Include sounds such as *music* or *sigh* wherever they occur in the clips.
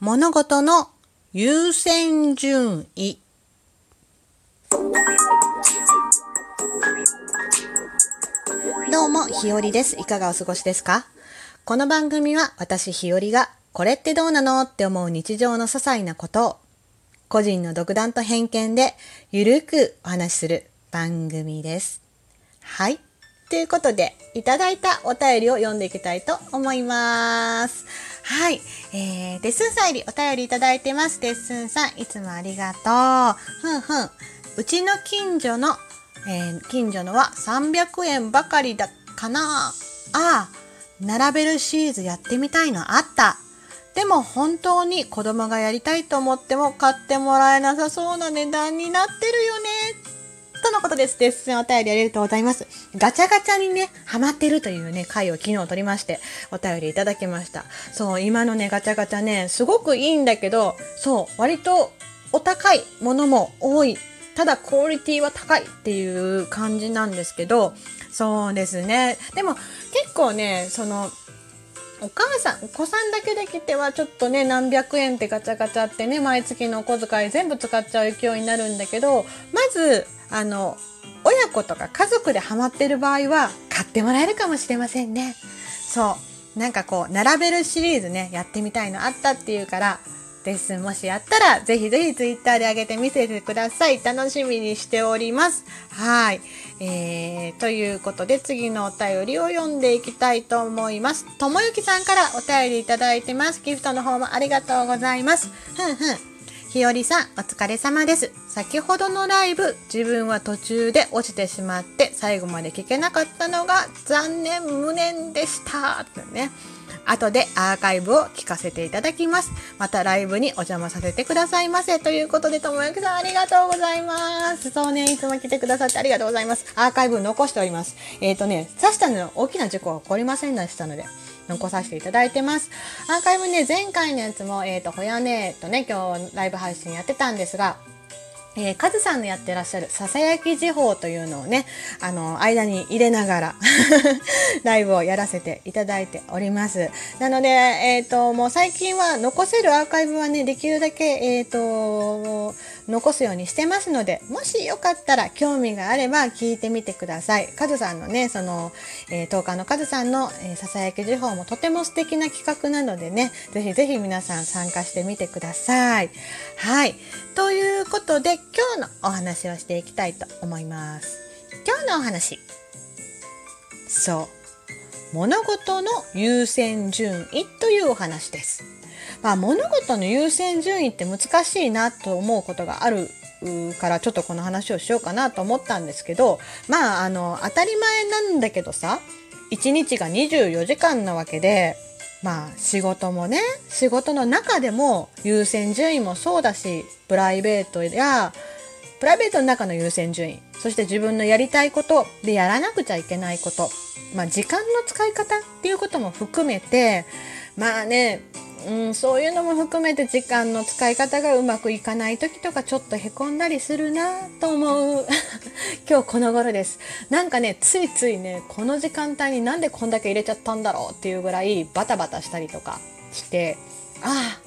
物事の優先順位。どうも、ひよりです。いかがお過ごしですか？この番組は私ひよりがこれってどうなのって思う日常の些細なことを個人の独断と偏見でゆるくお話しする番組です。はい。ということで、いただいたお便りを読んでいきたいと思います。はい。えー、デッスンさんよりお便りいただいてます。デッスンさん、いつもありがとう。ふんふん。うちの近所の、えー近所のは300円ばかりだからな。ああ、並べるシリーズやってみたいのあった。でも本当に子供がやりたいと思っても買ってもらえなさそうな値段になってるよね。とのことです。デッスンお便りありがとうございます。ガチャガチャにね、ハマってるというね、回を昨日録りまして、お便りいただきました。そう、今のね、ガチャガチャね、すごくいいんだけど、そう、割とお高いものも多い。ただクオリティは高いっていう感じなんですけど、そうですね。でも結構ね、その、お母さん、お子さんだけで来てはちょっとね、何百円ってガチャガチャってね、毎月のお小遣い全部使っちゃう勢いになるんだけど、まず、あの、親子とか家族でハマってる場合は買ってもらえるかもしれませんね。そう。なんかこう、並べるシリーズね、やってみたいのあったっていうから、レッスンもしやったら、ぜひぜひツイッターで上げて見せてください。楽しみにしております。はい。えー、ということで次のお便りを読んでいきたいと思います。ともゆきさんからお便りいただいてます。ギフトの方もありがとうございます。ふんふん。ひよりさん、お疲れ様です。先ほどのライブ、自分は途中で落ちてしまって、最後まで聞けなかったのが残念無念でした。とね。後でアーカイブを聞かせていただきます。またライブにお邪魔させてくださいませ。ということで、ともゆきさんありがとうございます。そうね、いつも来てくださってありがとうございます。アーカイブ残しております。えっ、ー、とね、刺したの大きな事故は起こりませんでしたので、残させていただいてます。アーカイブね、前回のやつも、えっ、ー、と、ほやねとね、今日ライブ配信やってたんですが、えー、カズさんのやってらっしゃるささやき時報というのをね、あの、間に入れながら *laughs* ライブをやらせていただいております。なので、えっ、ー、と、もう最近は残せるアーカイブはね、できるだけ、えっ、ー、と、残すようにしてますので、もしよかったら興味があれば聞いてみてください。カズさんのね、その、えー、10日のカズさんの、えー、ささやき時報もとても素敵な企画なのでね、ぜひぜひ皆さん参加してみてください。はい。ということで、今日のお話をしていきたいと思います。今日のお話。そう。物事の優先順位というお話です。まあ、物事の優先順位って難しいなと思うことがあるからちょっとこの話をしようかなと思ったんですけどまああの当たり前なんだけどさ1日が24時間なわけでまあ仕事もね仕事の中でも優先順位もそうだしプライベートやプライベートの中の優先順位そして自分のやりたいことでやらなくちゃいけないことまあ時間の使い方っていうことも含めてまあねうん、そういうのも含めて時間の使い方がうまくいかない時とかちょっとへこんだりするなと思う。*laughs* 今日この頃です。なんかねついついねこの時間帯になんでこんだけ入れちゃったんだろうっていうぐらいバタバタしたりとかしてあ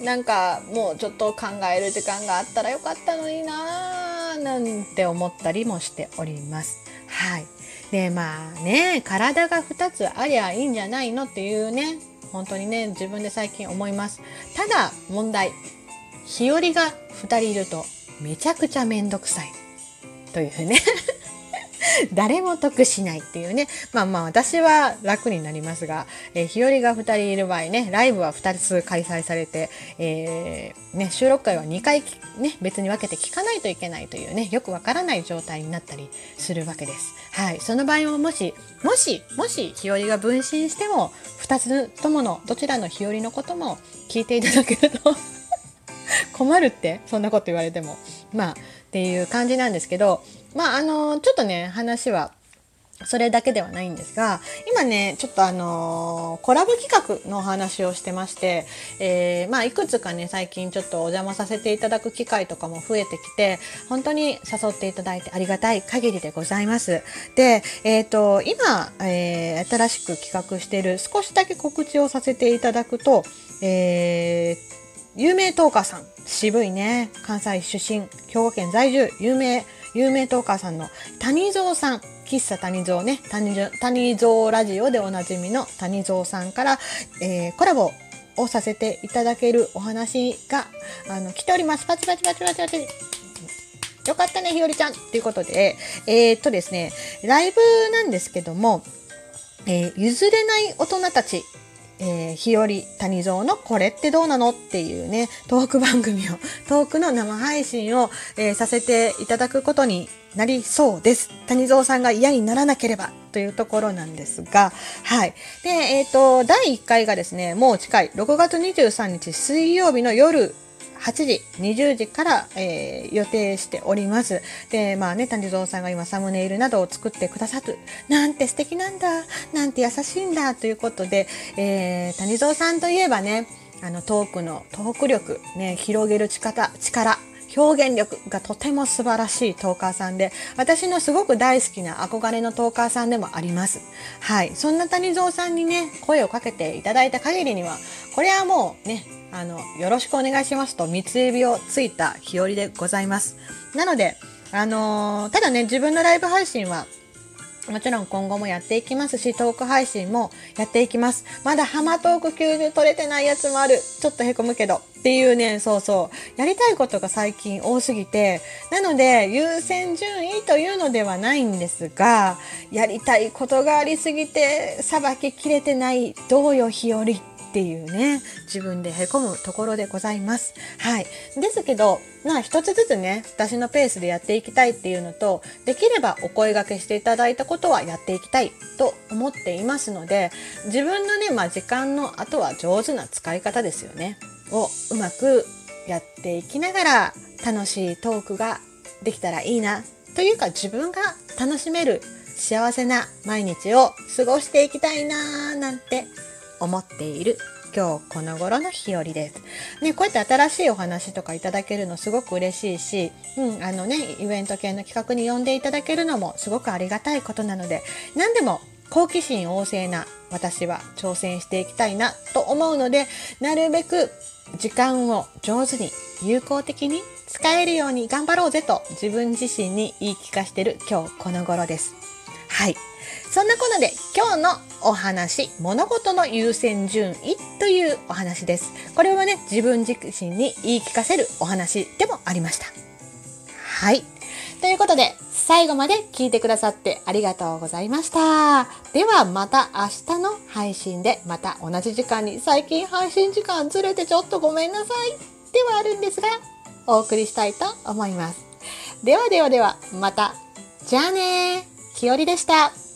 あなんかもうちょっと考える時間があったらよかったのになーなんて思ったりもしております。はい。でまあね体が2つありゃいいんじゃないのっていうね本当にね自分で最近思います。ただ問題日和が2人いるとめちゃくちゃめんどくさい。というね。*laughs* 誰も得しないっていうね。まあまあ私は楽になりますが、えー、日和が2人いる場合ねライブは2つ開催されて、えー、ね、収録回は2回、ね、別に分けて聞かないといけないというねよくわからない状態になったりするわけです。はい、その場合ももしもしもし日和が分身しても2つとものどちらの日和のことも聞いていただけると *laughs* 困るってそんなこと言われても。まあっていう感じなんですけどまああのちょっとね話はそれだけではないんですが今ねちょっとあのー、コラボ企画のお話をしてまして、えー、まあいくつかね最近ちょっとお邪魔させていただく機会とかも増えてきて本当に誘っていただいてありがたい限りでございます。で、えっ、ー、と今、えー、新しく企画している少しだけ告知をさせていただくと、えー有名トーカーさん渋いね関西出身兵庫県在住有名有名トーカーさんの谷蔵さん。喫茶谷蔵ね。谷谷蔵ラジオでおなじみの谷蔵さんから、えー、コラボをさせていただけるお話があの来ております。パチパチパチパチパチ。よかったねひよりちゃん。ということでえー、っとですねライブなんですけども、えー、譲れない大人たちえー、日和谷蔵のこれってどうなのっていうね、トーク番組を、*laughs* トークの生配信を、えー、させていただくことになりそうです。谷蔵さんが嫌にならなければというところなんですが、はい。で、えっ、ー、と、第1回がですね、もう近い、6月23日水曜日の夜8時、20時から、えー、予定しております。で、まあね、谷蔵さんが今サムネイルなどを作ってくださる。なんて素敵なんだ。なんて優しいんだ。ということで、えー、谷蔵さんといえばね、あのトークのトーク力、ね、広げる力、力、表現力がとても素晴らしいトーカーさんで、私のすごく大好きな憧れのトーカーさんでもあります。はい。そんな谷蔵さんにね、声をかけていただいた限りには、これはもうね、あの、よろしくお願いしますと、三つ指をついた日和でございます。なので、あのー、ただね、自分のライブ配信は、もちろん今後もやっていきますし、トーク配信もやっていきます。まだハマトーク90取れてないやつもある。ちょっとへこむけど。っていうね、そうそう。やりたいことが最近多すぎて、なので優先順位というのではないんですが、やりたいことがありすぎて、さばききれてない、どうよ日和っっていうね自分でへこむところでございます。はい。ですけどまあ一つずつね私のペースでやっていきたいっていうのとできればお声がけしていただいたことはやっていきたいと思っていますので自分のねまあ時間のあとは上手な使い方ですよね。をうまくやっていきながら楽しいトークができたらいいなというか自分が楽しめる幸せな毎日を過ごしていきたいなーなんて思っている今日この頃の日和です。ね、こうやって新しいお話とかいただけるのすごく嬉しいし、うん、あのね、イベント系の企画に呼んでいただけるのもすごくありがたいことなので、何でも好奇心旺盛な私は挑戦していきたいなと思うので、なるべく時間を上手に有効的に使えるように頑張ろうぜと自分自身に言い聞かしてる今日この頃です。はい。そんなことで今日のお話、物事の優先順位というお話です。これはね、自分自身に言い聞かせるお話でもありました。はい。ということで、最後まで聞いてくださってありがとうございました。ではまた明日の配信でまた同じ時間に最近配信時間ずれてちょっとごめんなさいではあるんですがお送りしたいと思います。ではではではまた。じゃあねー。きよりでした。